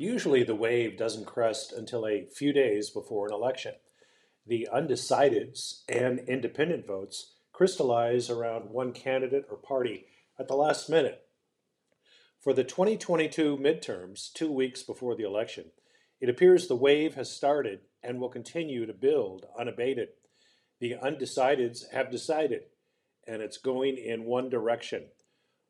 Usually the wave doesn't crest until a few days before an election. The undecideds and independent votes crystallize around one candidate or party at the last minute. For the 2022 midterms, two weeks before the election, it appears the wave has started and will continue to build unabated. The undecideds have decided, and it's going in one direction.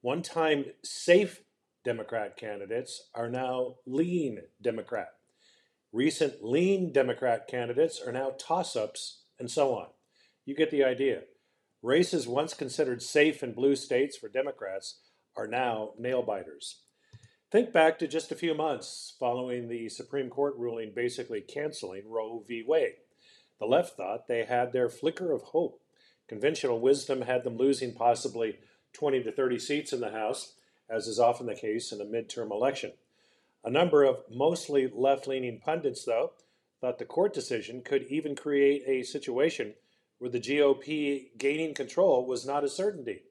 One time safe Democrat candidates are now lean Democrat. Recent lean Democrat candidates are now toss ups, and so on. You get the idea. Races once considered safe in blue states for Democrats are now nail biters. Think back to just a few months following the Supreme Court ruling basically canceling Roe v. Wade. The left thought they had their flicker of hope. Conventional wisdom had them losing possibly 20 to 30 seats in the House, as is often the case in a midterm election. A number of mostly left leaning pundits, though, thought the court decision could even create a situation where the GOP gaining control was not a certainty.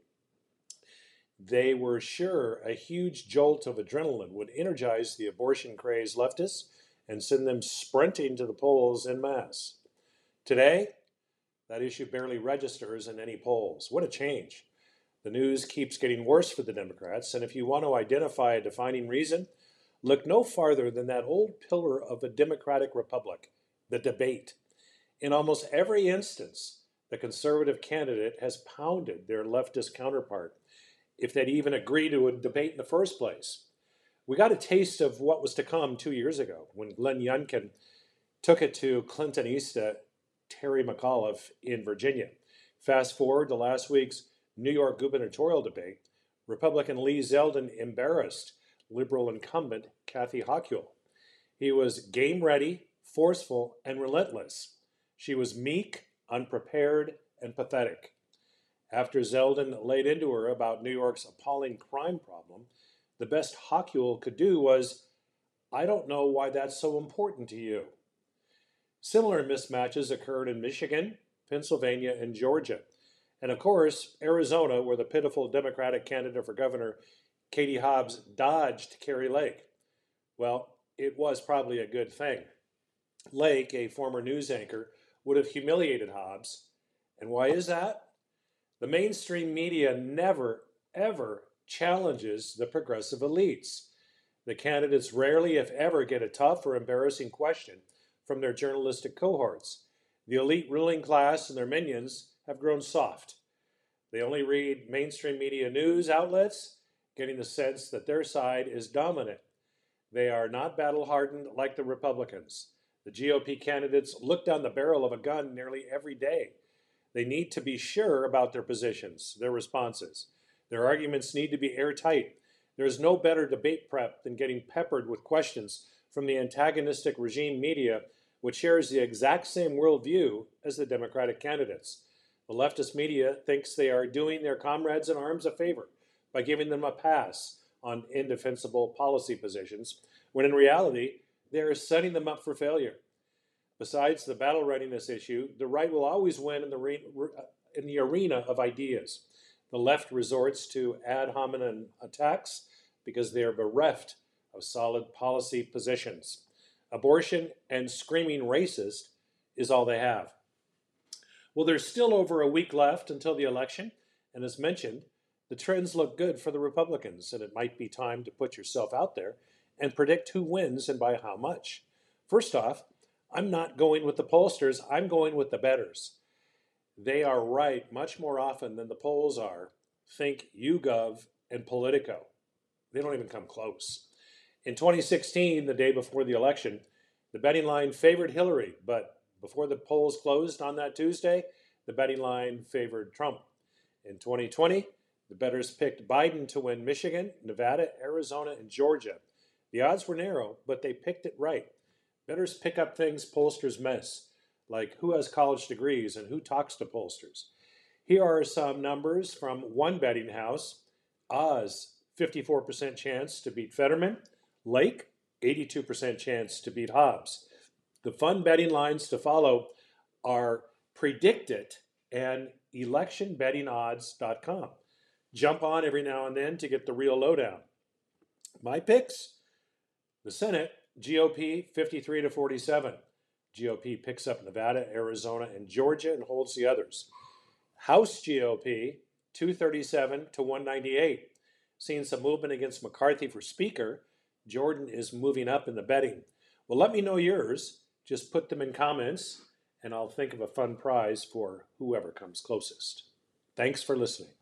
They were sure a huge jolt of adrenaline would energize the abortion crazed leftists and send them sprinting to the polls en masse. Today, that issue barely registers in any polls. What a change! The news keeps getting worse for the Democrats, and if you want to identify a defining reason, look no farther than that old pillar of a democratic republic, the debate. In almost every instance, the conservative candidate has pounded their leftist counterpart, if they'd even agree to a debate in the first place. We got a taste of what was to come two years ago when Glenn Youngkin took it to Clintonista Terry McAuliffe in Virginia. Fast forward to last week's New York gubernatorial debate, Republican Lee Zeldin embarrassed liberal incumbent Kathy Hochul. He was game ready, forceful, and relentless. She was meek, unprepared, and pathetic. After Zeldin laid into her about New York's appalling crime problem, the best Hochul could do was, I don't know why that's so important to you. Similar mismatches occurred in Michigan, Pennsylvania, and Georgia. And of course, Arizona, where the pitiful Democratic candidate for governor, Katie Hobbs, dodged Kari Lake. Well, it was probably a good thing. Lake, a former news anchor, would have humiliated Hobbs. And why is that? The mainstream media never, ever challenges the progressive elites. The candidates rarely, if ever, get a tough or embarrassing question from their journalistic cohorts. The elite ruling class and their minions have grown soft. They only read mainstream media news outlets, getting the sense that their side is dominant. They are not battle hardened like the Republicans. The GOP candidates look down the barrel of a gun nearly every day. They need to be sure about their positions, their responses. Their arguments need to be airtight. There is no better debate prep than getting peppered with questions from the antagonistic regime media, which shares the exact same worldview as the Democratic candidates. The leftist media thinks they are doing their comrades in arms a favor by giving them a pass on indefensible policy positions, when in reality, they are setting them up for failure. Besides the battle readiness issue, the right will always win in the, re- uh, in the arena of ideas. The left resorts to ad hominem attacks because they are bereft of solid policy positions. Abortion and screaming racist is all they have. Well, there's still over a week left until the election, and as mentioned, the trends look good for the Republicans, and it might be time to put yourself out there and predict who wins and by how much. First off, I'm not going with the pollsters, I'm going with the bettors. They are right much more often than the polls are. Think YouGov and Politico. They don't even come close. In 2016, the day before the election, the betting line favored Hillary, but before the polls closed on that Tuesday, the betting line favored Trump. In 2020, the bettors picked Biden to win Michigan, Nevada, Arizona, and Georgia. The odds were narrow, but they picked it right. Bettors pick up things pollsters miss, like who has college degrees and who talks to pollsters. Here are some numbers from one betting house Oz, 54% chance to beat Fetterman, Lake, 82% chance to beat Hobbs. The fun betting lines to follow are PredictIt and electionbettingodds.com. Jump on every now and then to get the real lowdown. My picks the Senate, GOP 53 to 47. GOP picks up Nevada, Arizona, and Georgia and holds the others. House GOP 237 to 198. Seeing some movement against McCarthy for Speaker, Jordan is moving up in the betting. Well, let me know yours. Just put them in comments, and I'll think of a fun prize for whoever comes closest. Thanks for listening.